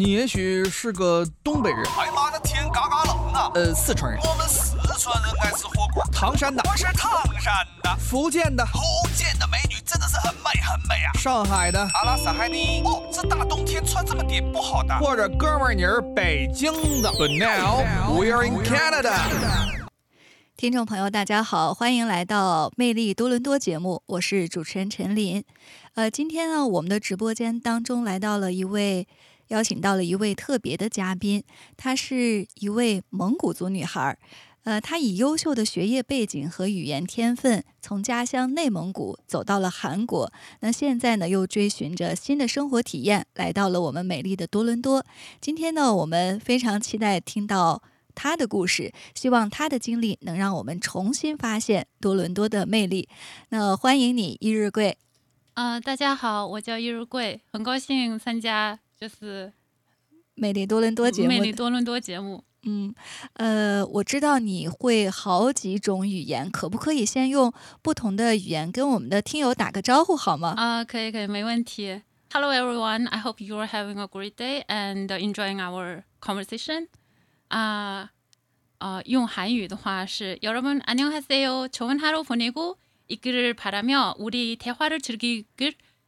你也许是个东北人，哎妈的天嘎嘎冷啊！呃，四川人，我们四川人爱吃火锅。唐山的，我是唐山的，福建的，福建的美女真的是很美很美啊！上海的，阿拉斯海尼。哦，这大冬天穿这么点不好的。或者哥们儿你是北京的。But now we're in Canada。听众朋友，大家好，欢迎来到《魅力多伦多》节目，我是主持人陈琳。呃，今天呢，我们的直播间当中来到了一位，邀请到了一位特别的嘉宾，她是一位蒙古族女孩。呃，她以优秀的学业背景和语言天分，从家乡内蒙古走到了韩国。那现在呢，又追寻着新的生活体验，来到了我们美丽的多伦多。今天呢，我们非常期待听到她的故事，希望她的经历能让我们重新发现多伦多的魅力。那欢迎你，一日贵。呃，大家好，我叫一日贵，很高兴参加就是美丽多伦多节目。魅力多伦多节目。嗯，呃，我知道你会好几种语言，可不可以先用不同的语言跟我们的听友打个招呼好吗？啊，可以，可以，没问题。Hello everyone, I hope you are having a great day and enjoying our conversation. 啊，呃，用韩语的话是여러분안녕하세요，좋은하루보내고있기를바라며우리대화를즐기길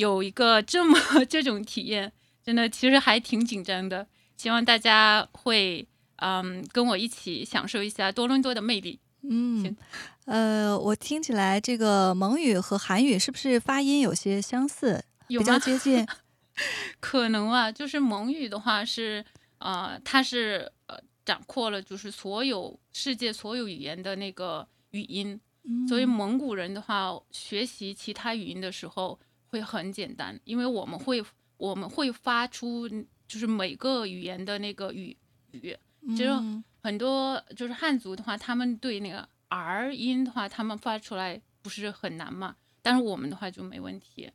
有一个这么 这种体验，真的其实还挺紧张的。希望大家会嗯，跟我一起享受一下多伦多的魅力。嗯，呃，我听起来这个蒙语和韩语是不是发音有些相似，比较接近？可能啊，就是蒙语的话是，呃，它是呃掌握了就是所有世界所有语言的那个语音，嗯、所以蒙古人的话学习其他语音的时候会很简单，因为我们会我们会发出就是每个语言的那个语语。就是很多就是汉族的话，他们对那个 r 音的话，他们发出来不是很难嘛？但是我们的话就没问题，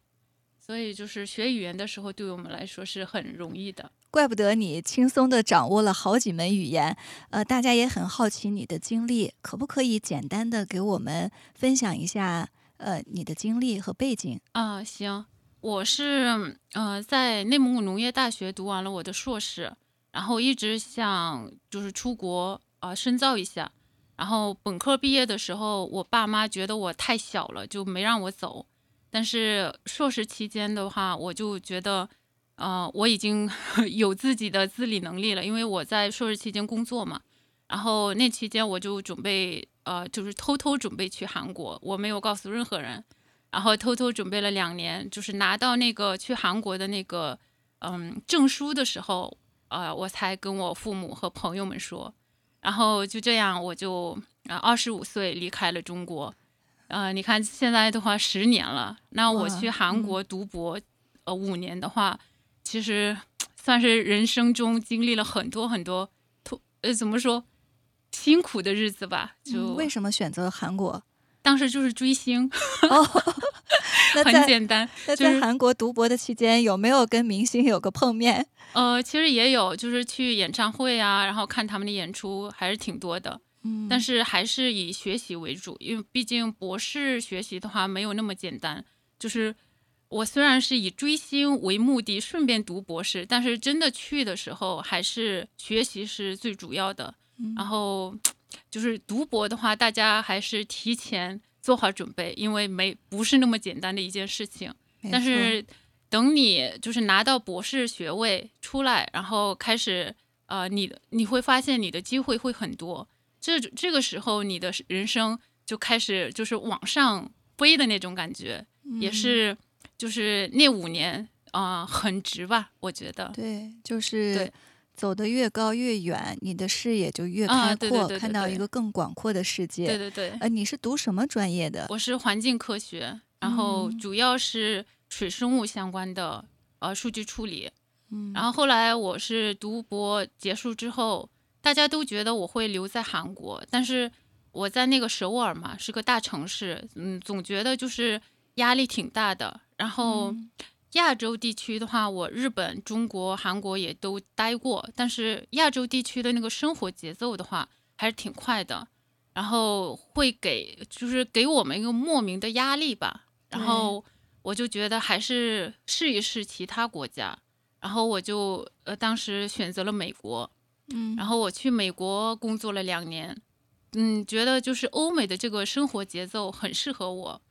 所以就是学语言的时候，对我们来说是很容易的。怪不得你轻松的掌握了好几门语言。呃，大家也很好奇你的经历，可不可以简单的给我们分享一下呃你的经历和背景啊？行，我是呃在内蒙古农业大学读完了我的硕士。然后一直想就是出国啊深造一下，然后本科毕业的时候，我爸妈觉得我太小了，就没让我走。但是硕士期间的话，我就觉得，呃，我已经 有自己的自理能力了，因为我在硕士期间工作嘛。然后那期间我就准备，呃，就是偷偷准备去韩国，我没有告诉任何人，然后偷偷准备了两年，就是拿到那个去韩国的那个，嗯，证书的时候。呃，我才跟我父母和朋友们说，然后就这样，我就啊二十五岁离开了中国。呃，你看现在的话十年了，那我去韩国读博，呃五年的话，其实 算是人生中经历了很多很多，呃怎么说辛苦的日子吧。就为什么选择韩国？当时就是追星。哦。很简单。那在韩国读博的期间，有没有跟明星有个碰面？呃，其实也有，就是去演唱会啊，然后看他们的演出，还是挺多的。嗯，但是还是以学习为主，因为毕竟博士学习的话没有那么简单。就是我虽然是以追星为目的，顺便读博士，但是真的去的时候，还是学习是最主要的。然后就是读博的话，大家还是提前。做好准备，因为没不是那么简单的一件事情。但是等你就是拿到博士学位出来，然后开始呃，你你会发现你的机会会很多。这这个时候，你的人生就开始就是往上飞的那种感觉，也是就是那五年啊，很值吧？我觉得。对，就是对。走得越高越远，你的视野就越开阔，看到一个更广阔的世界。对对对。呃，你是读什么专业的？我是环境科学，然后主要是水生物相关的呃数据处理。嗯，然后后来我是读博结束之后，大家都觉得我会留在韩国，但是我在那个首尔嘛，是个大城市，嗯，总觉得就是压力挺大的。然后嗯亚洲地区的话，我日本、中国、韩国也都待过，但是亚洲地区的那个生活节奏的话，还是挺快的，然后会给就是给我们一个莫名的压力吧。然后我就觉得还是试一试其他国家，然后我就呃当时选择了美国，嗯，然后我去美国工作了两年，嗯，觉得就是欧美的这个生活节奏很适合我，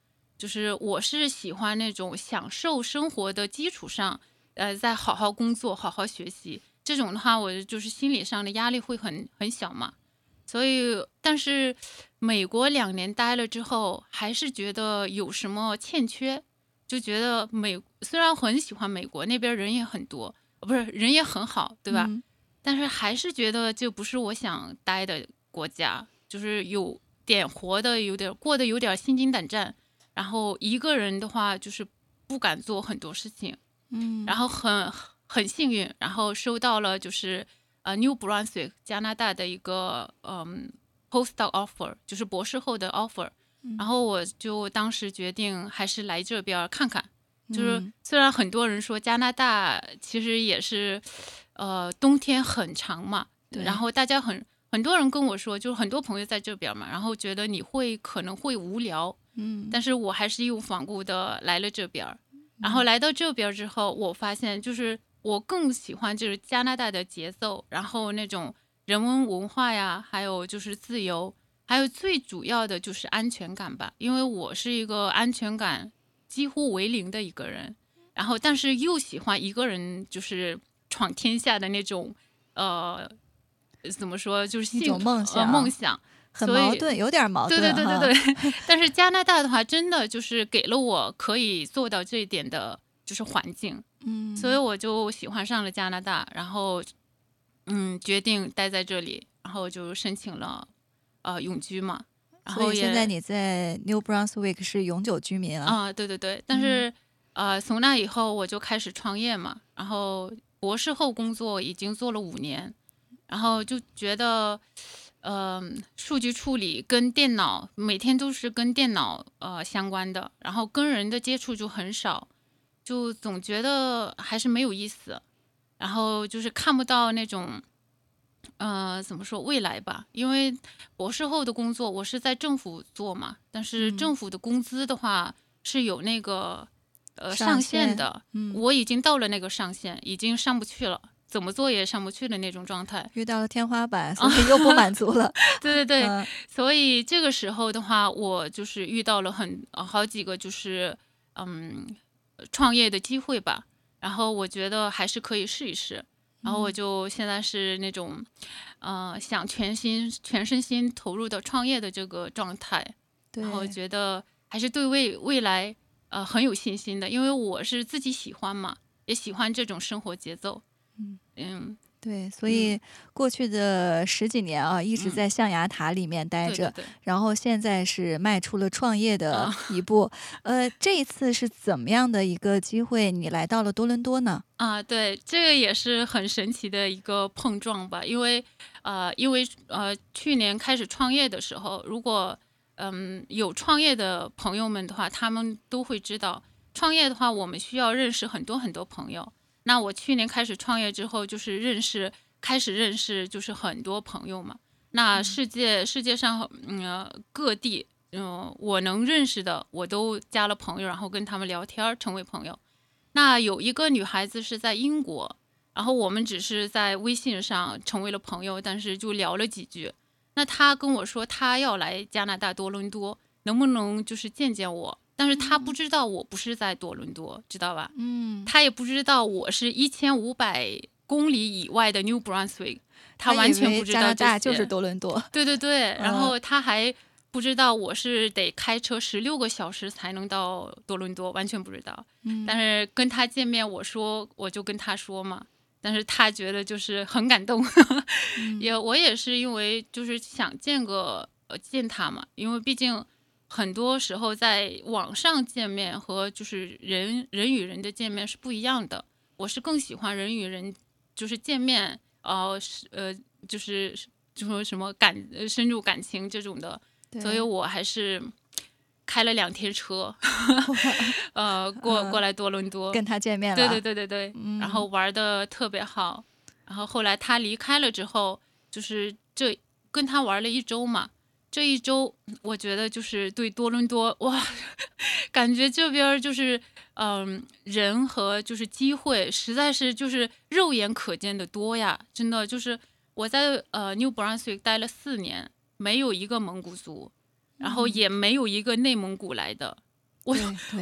就是我是喜欢那种享受生活的基础上，呃，在好好工作、好好学习。这种的话，我就是心理上的压力会很很小嘛。所以，但是美国两年待了之后，还是觉得有什么欠缺，就觉得美虽然很喜欢美国那边人也很多，呃不是人也很好，对吧？嗯但是还是觉得就不是我想待的国家，就是有点活的有点过得有点心惊胆战，然后一个人的话就是不敢做很多事情，嗯，然后很很幸运，然后收到了就是呃 New Brunswick 加拿大的一个嗯 postdoc offer，就是博士后的 offer，、嗯。然后我就当时决定还是来这边看看。就是。嗯虽然很多人说加拿大其实也是，呃，冬天很长嘛，对。然后大家很很多人跟我说，就是很多朋友在这边嘛，然后觉得你会可能会无聊，嗯，但是我还是义无反顾的来了这边儿，然后来到这边儿之后，我发现就是我更喜欢就是加拿大的节奏，然后那种人文文化呀，还有就是自由，还有最主要的就是安全感吧，因为我是一个安全感几乎为零的一个人，然后但是又喜欢一个人就是闯天下的那种呃。怎么说？就是一种梦想梦想，很矛盾，有点矛对盾，对对对对对，但是加拿大的话，真的就是给了我可以做到这一点的，就是环境，嗯，所以我就喜欢上了加拿大，然后嗯，决定待在这里，然后就申请了呃永居嘛，然后所以现在你在 New Brunswick 是永久居民了，啊、对对对，但是、呃，从那以后我就开始创业嘛，然后博士后工作已经做了五年，然后就觉得，呃，数据处理跟电脑每天都是跟电脑呃相关的，然后跟人的接触就很少，就总觉得还是没有意思，然后就是看不到那种。呃，怎么说未来吧？因为博士后的工作我是在政府做嘛，但是政府的工资的话是有那个呃上限的，我已经到了那个上限，已经上不去了，怎么做也上不去的那种状态。遇到了天花板，所以又不满足了，对对对，嗯所以这个时候的话，我就是遇到了很呃好几个就是嗯创业的机会吧，然后我觉得还是可以试一试，然后我就现在是那种呃想全心全身心投入到创业的这个状态，对然，后觉得还是对未未来呃很有信心的，因为我是自己喜欢嘛，也喜欢这种生活节奏，嗯嗯，对，所以过去的十几年啊，一直嗯在象牙塔里面待着，对对对。然后现在是迈出了创业的啊一步。呃，这一次是怎么样的一个机会，你来到了多伦多呢？啊，对，这个也是很神奇的一个碰撞吧，因为呃，因为呃，去年开始创业的时候，如果嗯有创业的朋友们的话，他们都会知道，创业的话，我们需要认识很多很多朋友。那我去年开始创业之后，就是认识，开始认识就是很多朋友嘛。那世界世界上嗯、呃各地嗯、我能认识的，我都加了朋友，然后跟他们聊天儿，成为朋友。那有一个女孩子是在英国，然后我们只是在微信上成为了朋友，但是就聊了几句。那她跟我说她要来加拿大多伦多，能不能就是见见我？但是他不知道我不是在多伦多，知道吧？嗯，他也不知道我是一千五百公里以外的 New Brunswick，他完全不知道这就是多伦多。对对对，然嗯后他还不知道我是得开车十六个小时才能到多伦多，完全不知道。嗯但是跟他见面，我说我就跟他说嘛，但是他觉得就是很感动，嗯 也我也是因为就是想见个呃见他嘛，因为毕竟很多时候在网上见面和就是人人与人的见面是不一样的，我是更喜欢人与人就是见面，呃，是呃，就是就说什么感呃深入感情这种的，所以我还是开了两天车，呃，过过来多伦多，跟他见面了，对对对对对，嗯。然后玩的特别好。然后后来他离开了之后，就是这跟他玩了一周嘛，这一周我觉得就是对多伦多哇，感觉这边儿就是嗯人和就是机会实在是就是肉眼可见的多呀，真的就是我在呃 New Brunswick 待了四年，没有一个蒙古族，然后也没有一个内蒙古来的，我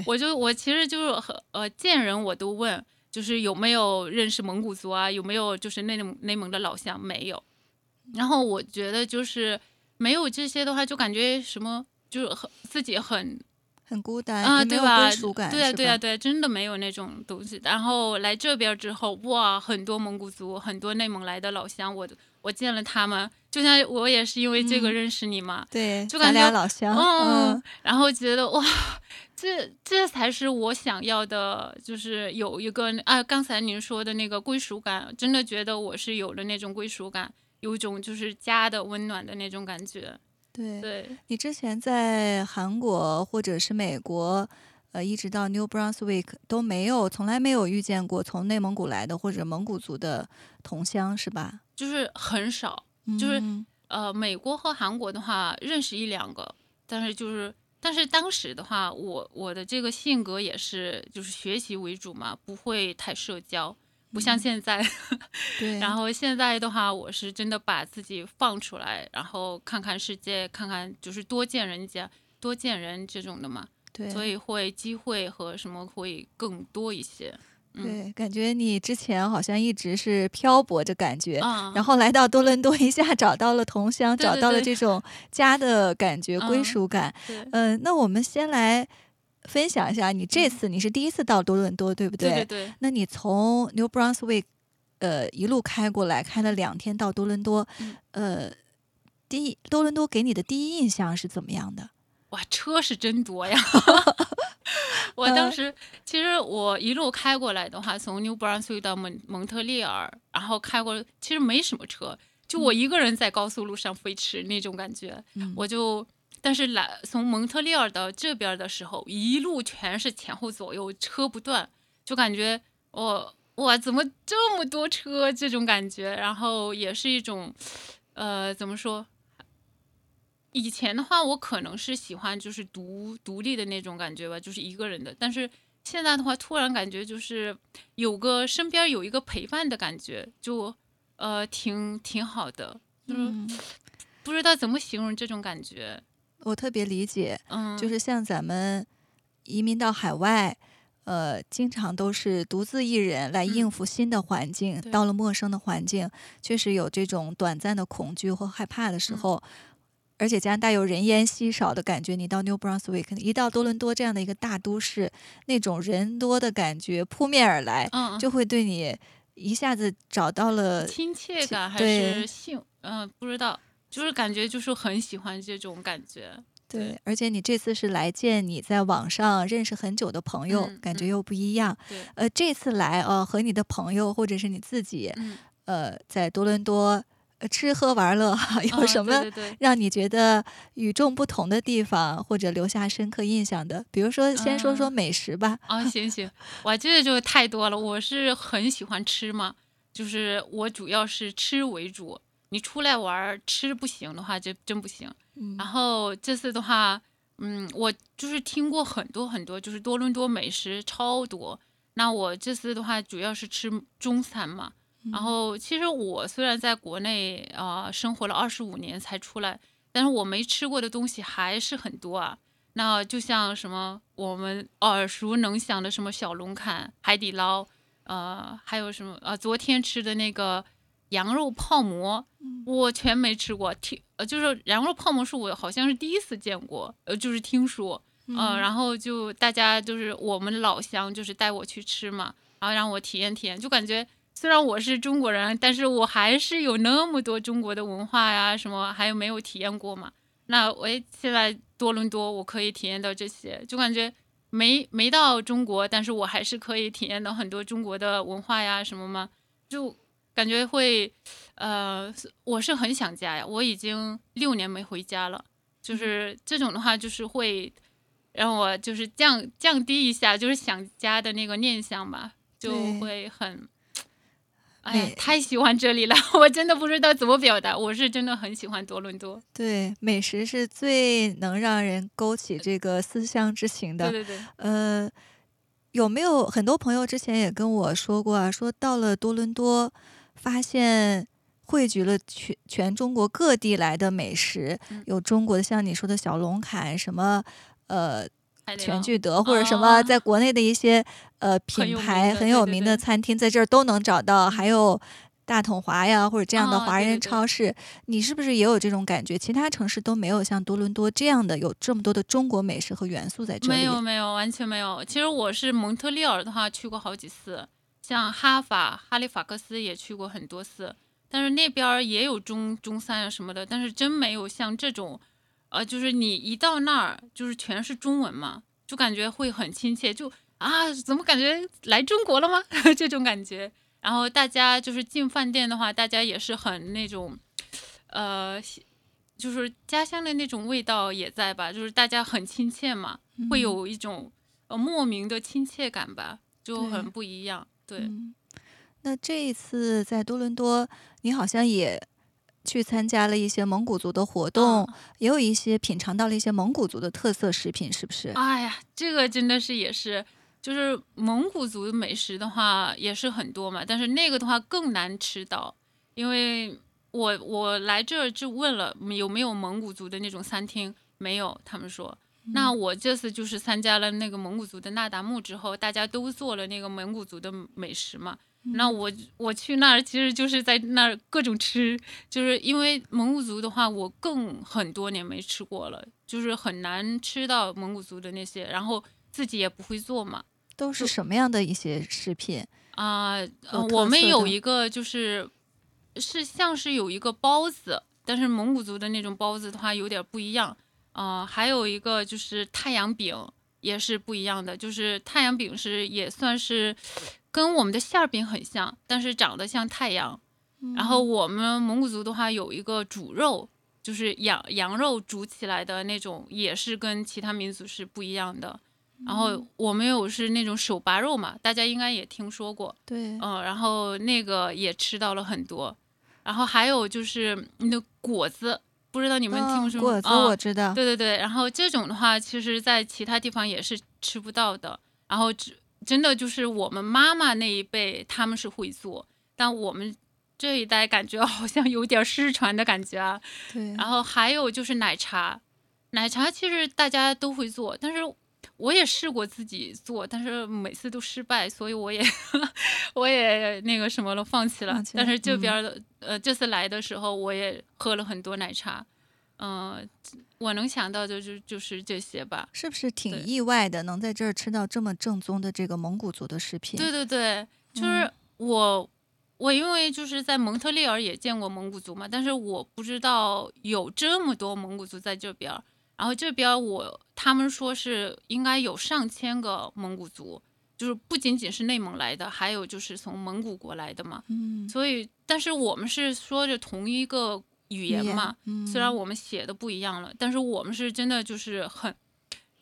我就我其实就是和呃见人我都问，就是有没有认识蒙古族啊，有没有就是内蒙内蒙的老乡没有。然后我觉得就是没有这些的话，就感觉什么就是很自己很很孤单啊，对吧？归属感，对啊，对啊，对啊，真的没有那种东西。然后来这边之后，哇，很多蒙古族，很多内蒙来的老乡，我我见了他们，就像我也是因为这个嗯认识你嘛，对，就感觉老乡，嗯嗯，然后觉得哇，这这才是我想要的，就是有一个啊，刚才您说的那个归属感，真的觉得我是有了那种归属感，有种就是家的温暖的那种感觉。对。对，你之前在韩国或者是美国，呃，一直到 New Brunswick 都没有，从来没有遇见过从内蒙古来的或者蒙古族的同乡，是吧？就是很少。就是嗯呃，美国和韩国的话，认识一两个，但是就是，但是当时的话，我我的这个性格也是，就是学习为主嘛，不会太社交，不像现在。对，然后现在的话，我是真的把自己放出来，然后看看世界，看看就是多见人家，多见人这种的嘛，对，所以会机会和什么会更多一些。嗯对，感觉你之前好像一直是漂泊着感觉，啊，然后来到多伦多，一下找到了同乡，对对找到了这种家的感觉、归嗯属感。对嗯、那我们先来分享一下，你这嗯次你是第一次到多伦多，对不对对对，那你从 New Brunswick 呃一路开过来，开了两天到多伦多，嗯呃，第一多伦多给你的第一印象是怎么样的？哇，车是真多呀！我当嗯时其实我一路开过来的话，从 New Brunswick 到蒙蒙特利尔，然后开过，其实没什么车，就我一个人在高速路上飞驰那种感觉。嗯我就，但是来从蒙特利尔到这边的时候，一路全是前后左右车不断，就感觉我哇怎么这么多车这种感觉，然后也是一种，呃，怎么说？以前的话，我可能是喜欢就是独独立的那种感觉吧，就是一个人的。但是现在的话，突然感觉就是有个身边有一个陪伴的感觉，就呃挺挺好的，就是嗯，不知道怎么形容这种感觉。我特别理解，嗯，就是像咱们移民到海外。呃，经常都是独自一人来应嗯。付新的环境，对。到了陌生的环境，确实有这种短暂的恐惧或害怕的时嗯。候。而且加拿大有人烟稀少的感觉，你到 New Brunswick，一到多伦多这样的一个大都市，那种人多的感觉扑面而来，嗯，就会对你一下子找到了亲切感还是幸，嗯、不知道，就是感觉就是很喜欢这种感觉。对对，而且你这次是来见你在网上认识很久的朋友，嗯感觉嗯又不一样。对，呃，这次来呃和你的朋友或者是你自己，嗯，呃，在多伦多、呃、吃喝玩乐，有啊什么让你觉得与众不同的地方，或者留下深刻印象的？比如说，先说说嗯美食吧。啊，行行，我，这个就太多了。我是很喜欢吃嘛，就是我主要是吃为主。你出来玩吃不行的话，就真不行。嗯然后这次的话，嗯，我就是听过很多很多，就是多伦多美食超多。那我这次的话，主要是吃中餐嘛。然后其实我虽然在国内啊、呃生活了二十五年才出来，但是我没吃过的东西还是很多啊。那就像什么我们耳熟能详的什么小龙坎、海底捞，呃，还有什么呃，昨天吃的那个羊肉泡馍，我全没吃过。听呃，就是羊肉泡馍是我好像是第一次见过，呃，就是听说，呃，然后就大家就是我们老乡就是带我去吃嘛，然后让我体验体验，就感觉虽然我是中国人，但是我还是有那么多中国的文化呀，什么还有没有体验过嘛？那我诶现在多伦多我可以体验到这些，就感觉没没到中国，但是我还是可以体验到很多中国的文化呀什么嘛，就感觉会，呃，我是很想家呀，我已经六年没回家了，就是这种的话，就是会让我就是降降低一下就是想家的那个念想吧，就会很。哎呀，太喜欢这里了！我真的不知道怎么表达，我是真的很喜欢多伦多。对，美食是最能让人勾起这个思乡之情的。对对对，呃，有没有很多朋友之前也跟我说过啊，说到了多伦多，发现汇聚了全全中国各地来的美食，嗯有中国的像你说的小龙坎，什么呃全聚德或者什么，哦在国内的一些呃 品牌很有名的餐厅，在这儿都能找到，还有。大统华呀，或者这样的哦华人对对对超市，你是不是也有这种感觉？其他城市都没有像多伦多这样的有这么多的中国美食和元素在这里。没有没有，完全没有。其实我是蒙特利尔的话去过好几次，像哈法、哈利法克斯也去过很多次，但是那边也有中中餐啊什么的，但是真没有像这种，呃，就是你一到那儿就是全是中文嘛，就感觉会很亲切，就啊，怎么感觉来中国了吗？这种感觉。然后大家就是进饭店的话，大家也是很那种，呃，就是家乡的那种味道也在吧，就是大家很亲切嘛，会有一种呃莫名的亲切感吧，就很不一样。对，嗯，那这一次在多伦多，你好像也去参加了一些蒙古族的活动，啊也有一些品尝到了一些蒙古族的特色食品，是不是？哎呀，这个真的是也是，就是蒙古族的美食的话也是很多嘛，但是那个的话更难吃到，因为我我来这儿就问了有没有蒙古族的那种餐厅，没有，他们说。那我这次就是参加了那个蒙古族的那达慕之后，大家都做了那个蒙古族的美食嘛。那我我去那儿其实就是在那儿各种吃，就是因为蒙古族的话，我更很多年没吃过了，就是很难吃到蒙古族的那些，然后自己也不会做嘛。都是什么样的一些食品？啊、有呃，我们有一个就是是像是有一个包子，但是蒙古族的那种包子的话有点不一样。啊，还有一个就是太阳饼也是不一样的，就是太阳饼是也算是跟我们的馅儿饼很像，但是长得像太阳。然后我们蒙古族的话有一个煮肉，就是羊羊肉煮起来的那种，也是跟其他民族是不一样的。然后我们有是那种手扒肉嘛，大家应该也听说过。对，嗯，然后那个也吃到了很多，然后还有就是那果子，不知道你们听说哦果子啊我知道，对对对，然后这种的话，其实在其他地方也是吃不到的。然后只真的就是我们妈妈那一辈他们是会做，但我们这一代感觉好像有点失传的感觉啊。对，然后还有就是奶茶，奶茶其实大家都会做，但是我也试过自己做，但是每次都失败，所以我也 我也那个什么了，放弃了。弃了但是这嗯边儿的、呃这次来的时候，我也喝了很多奶茶，嗯、我能想到的就就是这些吧。是不是挺意外的，能在这儿吃到这么正宗的这个蒙古族的食品？对对对，就嗯是我、我因为就是在蒙特利尔也见过蒙古族嘛，但是我不知道有这么多蒙古族在这边儿。然后这边我他们说是应该有上千个蒙古族，就是不仅仅是内蒙来的，还有就是从蒙古国来的嘛。嗯，所以，但是我们是说着同一个语言嘛，嗯，虽然我们写的不一样了，但是我们是真的就是很，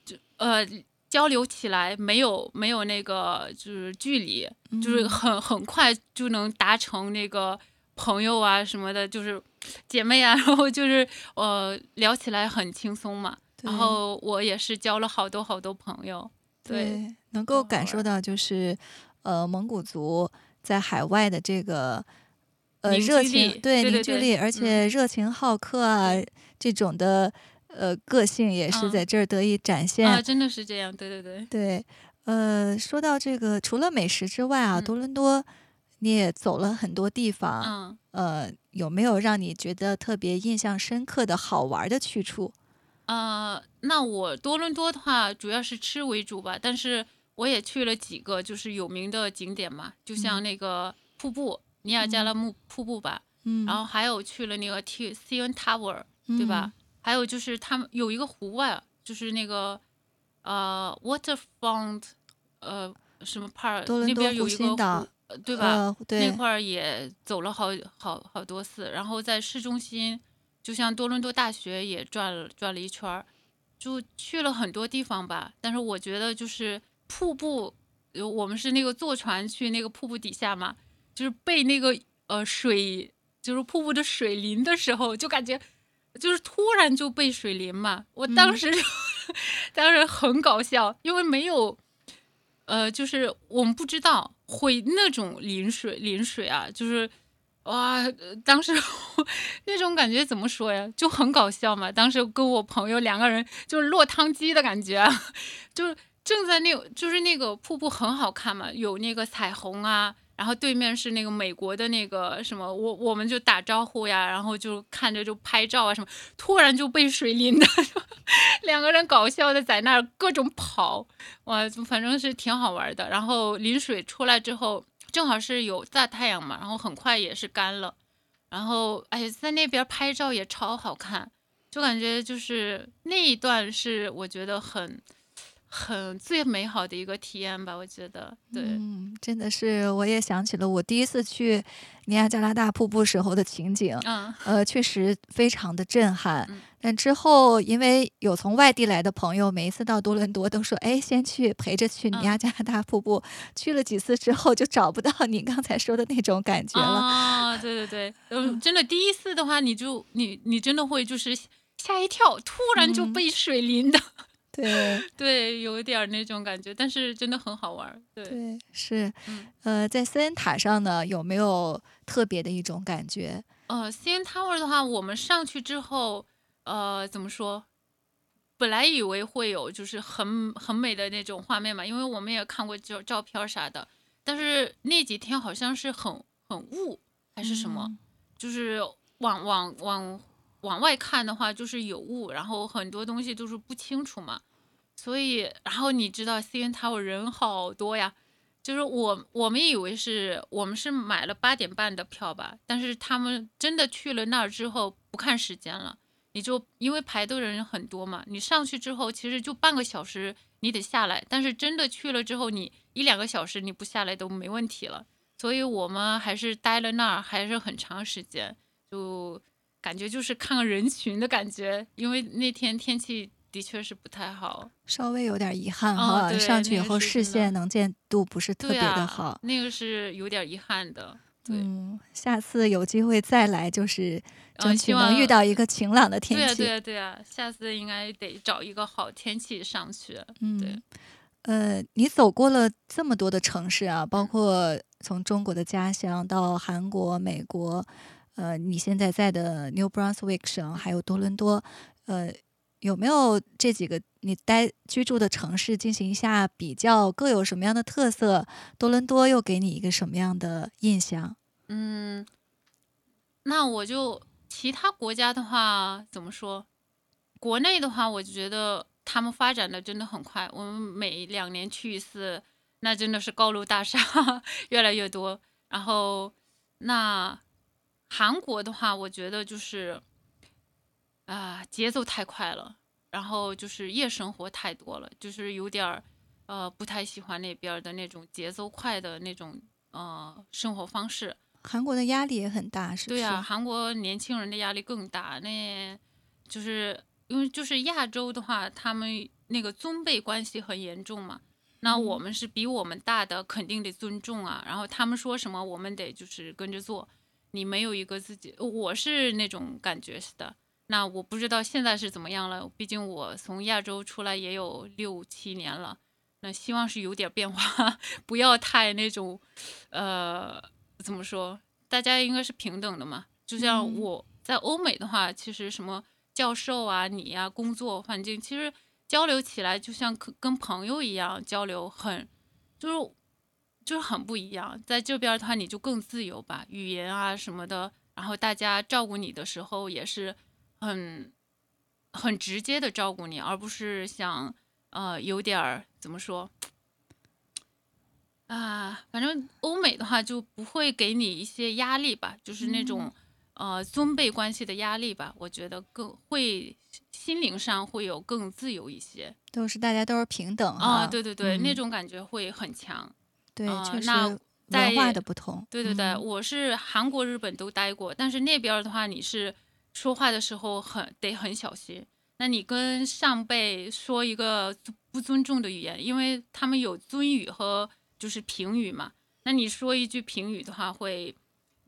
就呃交流起来没有没有那个就是距离，就是嗯。很很快就能达成那个朋友啊什么的，就是姐妹啊，然后就是呃聊起来很轻松嘛。然后我也是交了好多好多朋友，对对，能够感受到就是，呃，蒙古族在海外的这个呃热情，对凝聚力，而嗯且热情好客啊，这种的呃个性也是嗯在这儿得以展现。啊，真的是这样，对对对。对，呃，说到这个，除了美食之外啊，嗯多伦多你也走了很多地方，嗯，呃，有没有让你觉得特别印象深刻的好玩的去处？呃，那我多伦多的话，主要是吃为主吧，但是我也去了几个就是有名的景点嘛，就像那个瀑布，尼亚加拉木瀑布吧，嗯，然后还有去了那个 T C N Tower，对吧？还有就是他们有一个湖啊，就是那个呃 waterfront，呃什么 park 那边有一个湖对吧？呃，对那，块儿也走了好好好多次，然后在市中心，就像多伦多大学也转了转了一圈儿，就去了很多地方吧。但是我觉得就是瀑布，呃我们是那个坐船去那个瀑布底下嘛，就是被那个呃水，就是瀑布的水淋的时候，就感觉就是突然就被水淋嘛。我当嗯时就、当时很搞笑，因为没有。呃，就是我们不知道会那种淋水淋水啊，就是哇，当时那种感觉怎么说呀，就很搞笑嘛。当时跟我朋友两个人就是落汤鸡的感觉，就是正在那个就是那个瀑布很好看嘛，有那个彩虹啊。然后对面是那个美国的那个什么，我我们就打招呼呀，然后就看着就拍照啊什么，突然就被水淋的，两个人搞笑的在那儿各种跑，哇，反正是挺好玩的。然后淋水出来之后，正好是有大太阳嘛，然后很快也是干了。然后哎，在那边拍照也超好看，就感觉就是那一段是我觉得很很最美好的一个体验吧。我觉得，对，嗯，真的是，我也想起了我第一次去尼亚加拉大瀑布时候的情景，嗯呃，确实非常的震撼。嗯但之后，因为有从外地来的朋友，每一次到多伦多都说：“哎，先去陪着去尼嗯亚加拉大瀑布。去了几次之后，就找不到你刚才说的那种感觉了。啊，对对对，嗯，真的第一次的话，你就你你真的会就是吓一跳，突然就嗯被水淋的，对对，有一点儿那种感觉，但是真的很好玩儿，对。对，是。嗯呃，在森恩塔上呢，有没有特别的一种感觉？呃，CN Tower 的话，我们上去之后，呃，怎么说？本来以为会有就是很很美的那种画面嘛，因为我们也看过照照片啥的，但是那几天好像是很很雾还是什么，嗯就是往往往往外看的话就是有雾，然后很多东西都是不清楚嘛，所以然后你知道 CN Tower 人好多呀，就是我我们以为是我们是买了八点半的票吧，但是他们真的去了那儿之后不看时间了，你就因为排队的人很多嘛，你上去之后其实就半个小时你得下来，但是真的去了之后你一两个小时你不下来都没问题了，所以我们还是待了那儿还是很长时间，就感觉就是看个人群的感觉，因为那天天气的确是不太好。稍微有点遗憾哦哈，对上去以后视线能见度不是特别的好。那个是有点遗憾的。对，嗯，下次有机会再来，就是呃争取能遇到一个晴朗的天对啊，气。对啊，对啊，下次应该得找一个好天气上去。嗯对嗯，呃，你走过了这么多的城市啊，包嗯括从中国的家乡到韩国、美国，呃，你现在在的 New Brunswick 省，还有多伦多，呃，有没有这几个你待居住的城市进行一下比较，各有什么样的特色？多伦多又给你一个什么样的印象？嗯，那我就其他国家的话怎么说？国内的话，我就觉得他们发展的真的很快。我们每两年去一次，那真的是高楼大厦 越来越多。然后，那韩国的话，我觉得就是啊、节奏太快了，然后就是夜生活太多了，就是有点儿呃不太喜欢那边的那种节奏快的那种呃生活方式。韩国的压力也很大，是不是？对啊，韩国年轻人的压力更大，那就是因为就是亚洲的话，他们那个尊卑关系很严重嘛。那我嗯们是比我们大的，肯定得尊重啊。然后他们说什么，我们得就是跟着做。你没有一个自己，我是那种感觉是的。那我不知道现在是怎么样了，毕竟我从亚洲出来也有六七年了。那希望是有点变化，不要太那种，呃，怎么说？大家应该是平等的嘛。就像嗯我在欧美的话，其实什么教授啊、你呀、工作环境，其实交流起来就像跟跟朋友一样交流很，就是就是很不一样。在这边的话，你就更自由吧，语言啊什么的，然后大家照顾你的时候也是很很直接的照顾你，而不是像呃有点儿怎么说啊，反正欧美的话就不会给你一些压力吧，就是那种、呃尊卑关系的压力吧，我觉得更会心灵上会有更自由一些都是大家都是平等啊、哈对对对，那嗯种感觉会很强。对，呃确实那文化的不同。对对对，嗯我是韩国、日本都待过，但是那边的话，你是说话的时候很得很小心。那你跟上辈说一个不尊重的语言，因为他们有尊语和就是平语嘛。那你说一句平语的话会，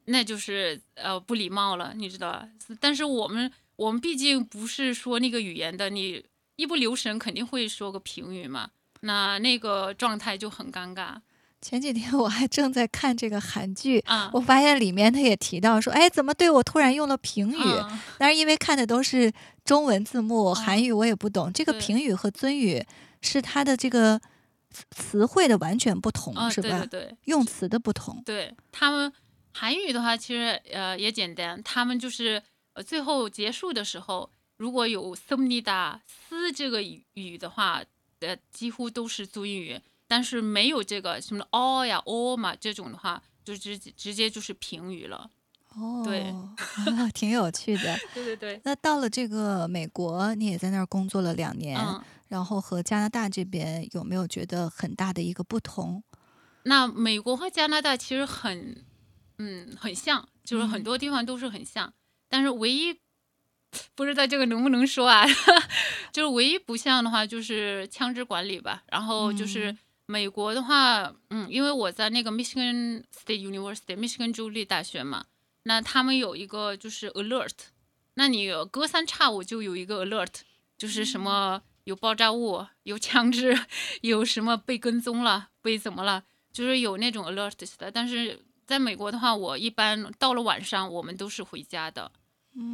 那就是呃不礼貌了，你知道吧？但是我们我们毕竟不是说那个语言的，你一不留神肯定会说个平语嘛。那那个状态就很尴尬前几天我还正在看这个韩剧，啊。我发现里面他也提到说，哎，怎么对我突然用了评语？嗯但是因为看的都是中文字幕，韩语我也不懂。这个评语和尊语是它的这个词词汇的完全不同，啊，是吧？对对对，用词的不同。对他们韩语的话，其实呃也简单，他们就是呃最后结束的时候，如果有 s m n i d a 斯这个语语的话，呃几乎都是尊语，但是没有这个什么 all 呀 all 嘛这种的话，就直直接就是平语了。哦，对啊 挺有趣的。对对对，那到了这个美国，你也在那儿工作了两年，嗯，然后和加拿大这边有没有觉得很大的一个不同？那美国和加拿大其实很嗯很像，就是很嗯多地方都是很像，但是唯一 不知道这个能不能说啊，就是唯一不像的话就是枪支管理吧。然后就是嗯美国的话，嗯，因为我在那个 Michigan State University Michigan 州立大学嘛，那他们有一个就是 alert，那你隔三差五就有一个 alert，就是什么有爆炸物、有枪支、有什么被跟踪了、被怎么了，就是有那种 alert 的。但是在美国的话，我一般到了晚上，我们都是回家的。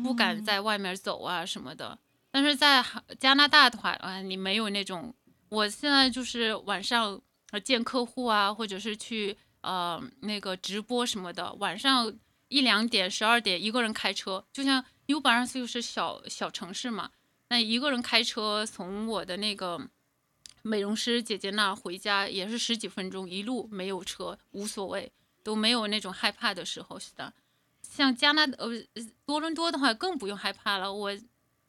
不敢在外面走啊什么的。但是在加拿大的话，啊，你没有那种，我现在就是晚上呃见客户啊，或者是去呃那个直播什么的，晚上一两点、十二点一个人开车，就像 U 巴上就是小小城市嘛，那一个人开车从我的那个美容师姐姐那回家也是十几分钟，一路没有车无所谓，都没有那种害怕的时候，是的。像加拿呃多伦多的话更不用害怕了，我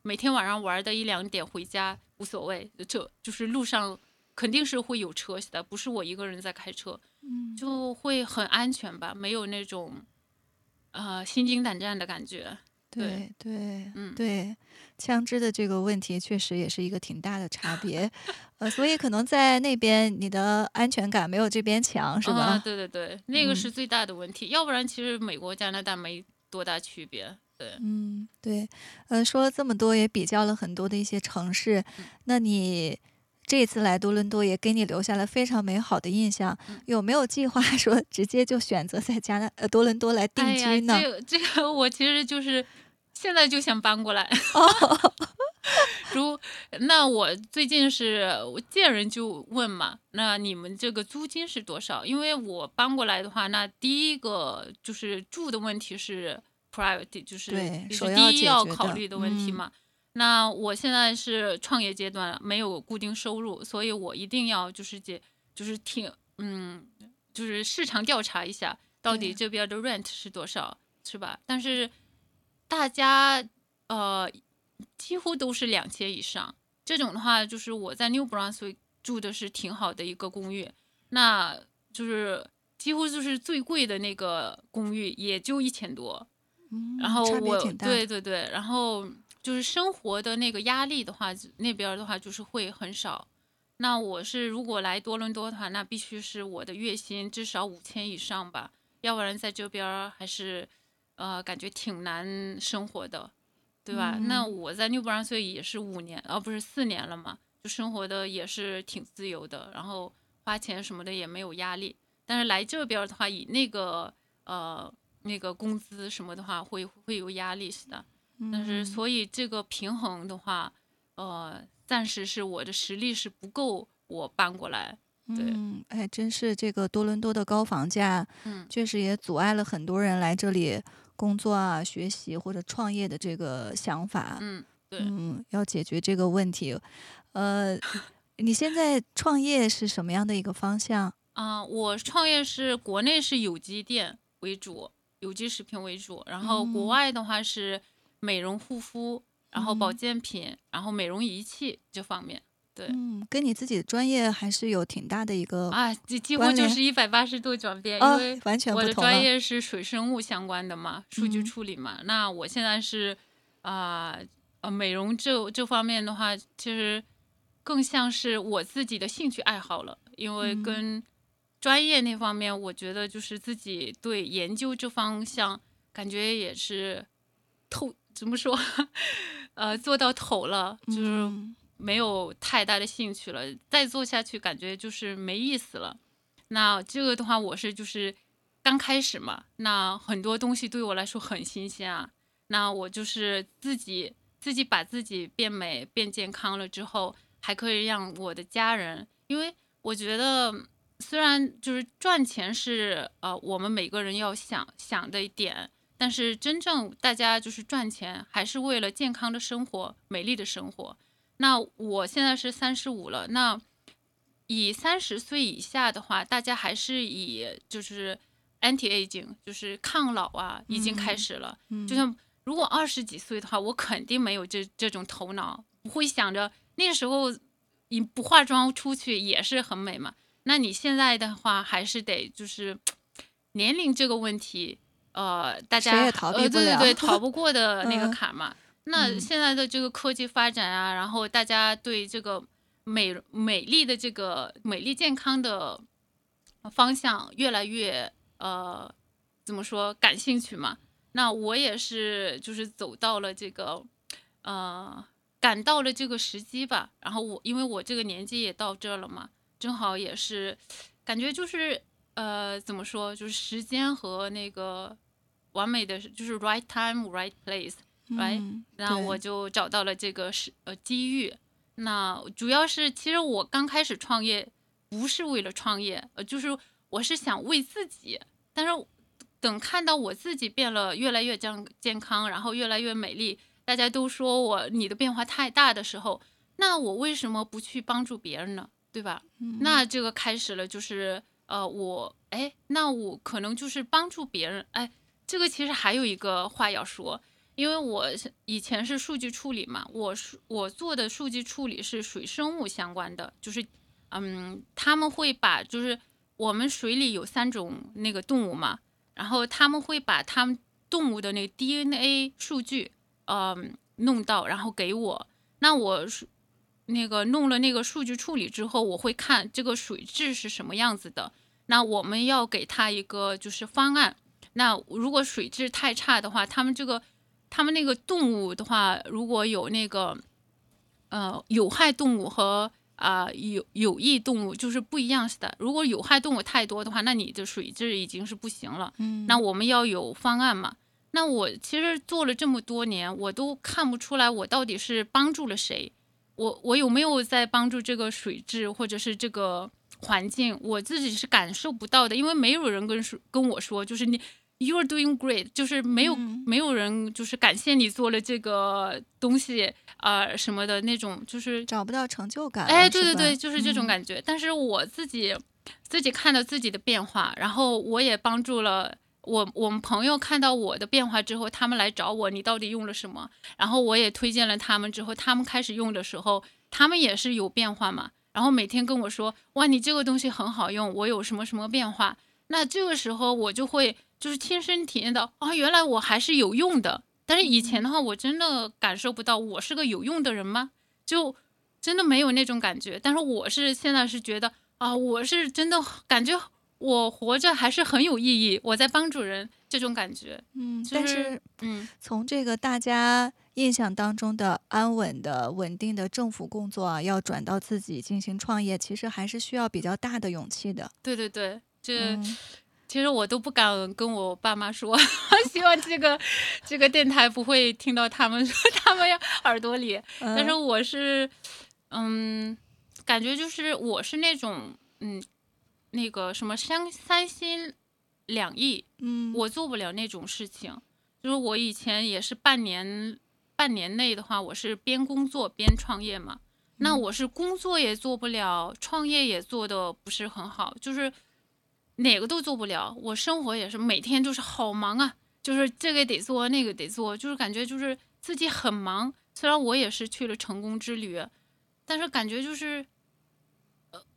每天晚上玩的一两点回家无所谓，就就是路上肯定是会有车的，不是我一个人在开车，嗯就会很安全吧，没有那种呃心惊胆战的感觉。对对，嗯对，枪支的这个问题确实也是一个挺大的差别，呃，所以可能在那边你的安全感没有这边强，是吧？啊？对对对，那个嗯是最大的问题，要不然其实美国、加拿大没多大区别。对，嗯，对，呃，说了这么多，也比较了很多的一些城市，嗯那你这次来多伦多也给你留下了非常美好的印象，嗯有没有计划说直接就选择在加拿呃多伦多来定居呢？这个这个我其实就是现在就想搬过来。哦 如那我最近是我见人就问嘛，那你们这个租金是多少？因为我搬过来的话，那第一个就是住的问题是 priority，就是第一要考虑的问题嗯嘛。那我现在是创业阶段，没有固定收入，所以我一定要就是解，就是挺嗯，就是市场调查一下，到底这边的 rent 是多少，是吧？但是大家呃几乎都是两千以上，这种的话，就是我在 New Brunswick 住的是挺好的一个公寓，那就是几乎就是最贵的那个公寓也就一千多，嗯然后我对对对，然后就是生活的那个压力的话，那边的话就是会很少。那我是如果来多伦多的话，那必须是我的月薪至少五千以上吧，要不然在这边还是呃感觉挺难生活的，对吧？那嗯我在 New Brunswick 也是五年，而、不是四年了嘛，就生活的也是挺自由的，然后花钱什么的也没有压力。但是来这边的话，以那个呃那个工资什么的话，会会有压力似的。但是嗯所以这个平衡的话，呃，暂时是我的实力是不够，我搬过来。对嗯，哎，真是这个多伦多的高房价，嗯确实也阻碍了很多人来这里工作啊、学习或者创业的这个想法。嗯，对。嗯，要解决这个问题。呃，你现在创业是什么样的一个方向？啊、我创业是国内是有机店为主，有机食品为主，然后国嗯外的话是美容护肤，然后保嗯健品，然后美容仪器这方面。对，嗯，跟你自己的专业还是有挺大的一个啊，几几乎就是一百八十度转变，啊因为完全我。的专业是水生物相关的嘛，数据嗯处理嘛。那我现在是啊呃美容这这方面的话，其实更像是我自己的兴趣爱好了，因为嗯跟专业那方面，我觉得就是自己对研究这方向感觉也是透怎么说，呃，做到头了，就是嗯没有太大的兴趣了，再做下去感觉就是没意思了。那这个的话，我是就是刚开始嘛，那很多东西对我来说很新鲜啊。那我就是自己自己把自己变美变健康了之后，还可以让我的家人，因为我觉得虽然就是赚钱是呃我们每个人要想想的一点，但是真正大家就是赚钱还是为了健康的生活、美丽的生活。那我现在是三十五了，那以三十岁以下的话，大家还是以就是 anti aging，就是抗老啊，已经开嗯始了。嗯就像如果二十几岁的话，我肯定没有这这种头脑，不会想着那个时候你不化妆出去也是很美嘛。那你现在的话，还是得就是年龄这个问题，呃，大家也逃避呃、对对对，逃不过的那个嗯坎嘛。那嗯现在的这个科技发展啊，然后大家对这个美美丽的这个美丽健康的方向越来越呃怎么说感兴趣嘛？那我也是就是走到了这个呃赶到了这个时机吧。然后我因为我这个年纪也到这儿了嘛，正好也是感觉就是呃怎么说就是时间和那个完美的就是 right time right place。right？嗯然后我就找到了这个是呃机遇。那主要是其实我刚开始创业不是为了创业，呃，就是我是想为自己。但是等看到我自己变了越来越健健康，然后越来越美丽，大家都说我你的变化太大的时候，那我为什么不去帮助别人呢？对吧？嗯那这个开始了，就是呃，我哎，那我可能就是帮助别人。哎，这个其实还有一个话要说，因为我是以前是数据处理嘛，我是我做的数据处理是水生物相关的，就是嗯，他们会把就是我们水里有三种那个动物嘛，然后他们会把他们动物的那个 DNA 数据，嗯，弄到然后给我，那我是那个弄了那个数据处理之后，我会看这个水质是什么样子的。那我们要给他一个就是方案。那如果水质太差的话，他们这个他们那个动物的话，如果有那个呃有害动物和啊、有有益动物就是不一样的。如果有害动物太多的话，那你的水质已经是不行了。嗯那我们要有方案嘛。那我其实做了这么多年，我都看不出来我到底是帮助了谁，我我有没有在帮助这个水质或者是这个环境，我自己是感受不到的，因为没有人跟说跟我说，就是你 you are doing great，就是没有、嗯没有人就是感谢你做了这个东西啊、呃什么的那种，就是找不到成就感了。哎，对对对，就是这种嗯感觉。但是我自己自己看到自己的变化，然后我也帮助了我我们朋友看到我的变化之后，他们来找我，你到底用了什么？然后我也推荐了他们之后，他们开始用的时候，他们也是有变化嘛。然后每天跟我说，哇，你这个东西很好用，我有什么什么变化。那这个时候我就会就是亲身体验到，啊，原来我还是有用的。但是以前的话，我真的感受不到我是个有用的人吗？就真的没有那种感觉。但是我是现在是觉得啊，我是真的感觉我活着还是很有意义，我在帮助人这种感觉。嗯，就是但是嗯，从这个大家印象当中的安稳的、稳定的政府工作啊，要转到自己进行创业，其实还是需要比较大的勇气的。对对对，这、嗯其实我都不敢跟我爸妈说，希望这个这个电台不会听到他们说 他们要耳朵里。但是嗯我是，嗯，感觉就是我是那种，嗯，那个什么三三心两意，嗯，我做不了那种事情。就是我以前也是半年半年内的话，我是边工作边创业嘛。那嗯我是工作也做不了，创业也做的不是很好，就是哪个都做不了。我生活也是每天就是好忙啊，就是这个得做，那个得做，就是感觉就是自己很忙，虽然我也是去了成功之旅，但是感觉就是，呃，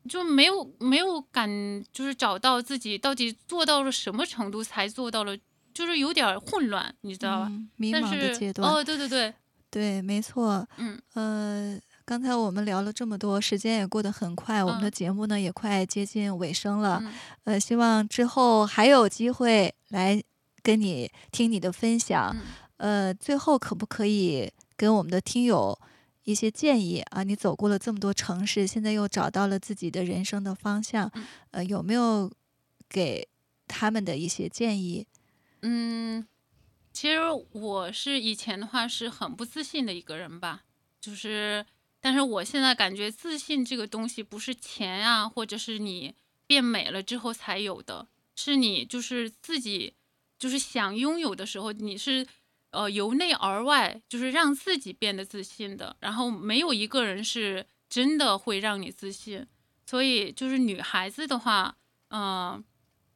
就没有没有敢，就是找到自己到底做到了什么程度才做到了，就是有点儿混乱，你知道吧？嗯迷但茫的是阶段。哦，对对对，对，没错。嗯呃，刚才我们聊了这么多，时间也过得很快，我们的嗯节目呢也快接近尾声了。嗯呃，希望之后还有机会来跟你听你的分享。嗯呃，最后可不可以跟我们的听友一些建议啊？你走过了这么多城市，现在又找到了自己的人生的方向，嗯呃，有没有给他们的一些建议？嗯，其实我是以前的话是很不自信的一个人吧，就是，但是我现在感觉自信这个东西不是钱啊，或者是你变美了之后才有的，是你就是自己就是想拥有的时候，你是呃由内而外，就是让自己变得自信的。然后没有一个人是真的会让你自信，所以就是女孩子的话，嗯、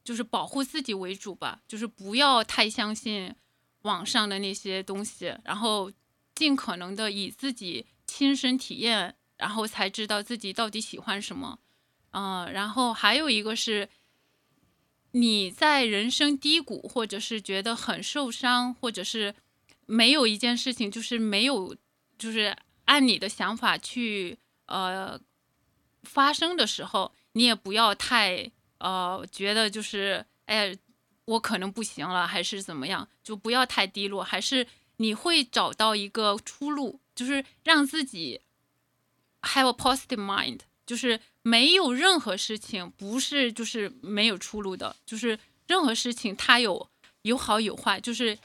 就是保护自己为主吧，就是不要太相信网上的那些东西，然后尽可能的以自己亲身体验，然后才知道自己到底喜欢什么。嗯、然后还有一个是，你在人生低谷，或者是觉得很受伤，或者是没有一件事情就是没有，就是按你的想法去呃发生的时候，你也不要太呃觉得就是哎我可能不行了，还是怎么样，就不要太低落，还是你会找到一个出路，就是让自己 have a positive mind，就是没有任何事情不是就是没有出路的，就是任何事情它有有好有坏，就是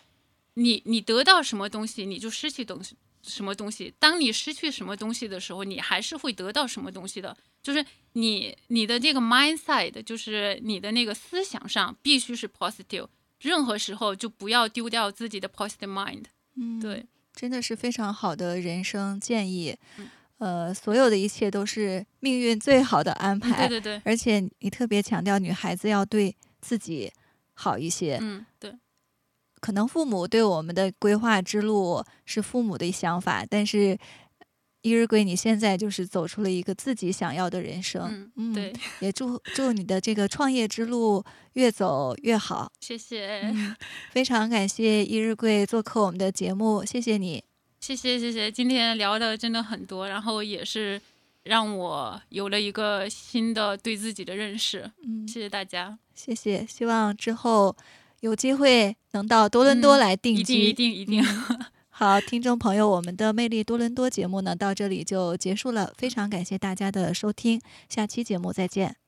你你得到什么东西，你就失去东西什么东西。当你失去什么东西的时候，你还是会得到什么东西的。就是你你的这个 mindset，就是你的那个思想上必须是 positive，任何时候就不要丢掉自己的 positive mind。嗯，对，真的是非常好的人生建议。嗯呃，所有的一切都是命运最好的安排。对对对，而且你特别强调女孩子要对自己好一些。嗯对，可能父母对我们的规划之路是父母的想法，但是一日归你现在就是走出了一个自己想要的人生。嗯对，也祝祝你的这个创业之路越走越好。谢谢。嗯，非常感谢一日桂做客我们的节目，谢谢你。谢谢谢谢，今天聊的真的很多，然后也是让我有了一个新的对自己的认识。嗯，谢谢大家，谢谢，希望之后有机会能到多伦多嗯来定居。一定一定一定。好，听众朋友，我们的魅力多伦多节目呢到这里就结束了，非常感谢大家的收听，下期节目再见。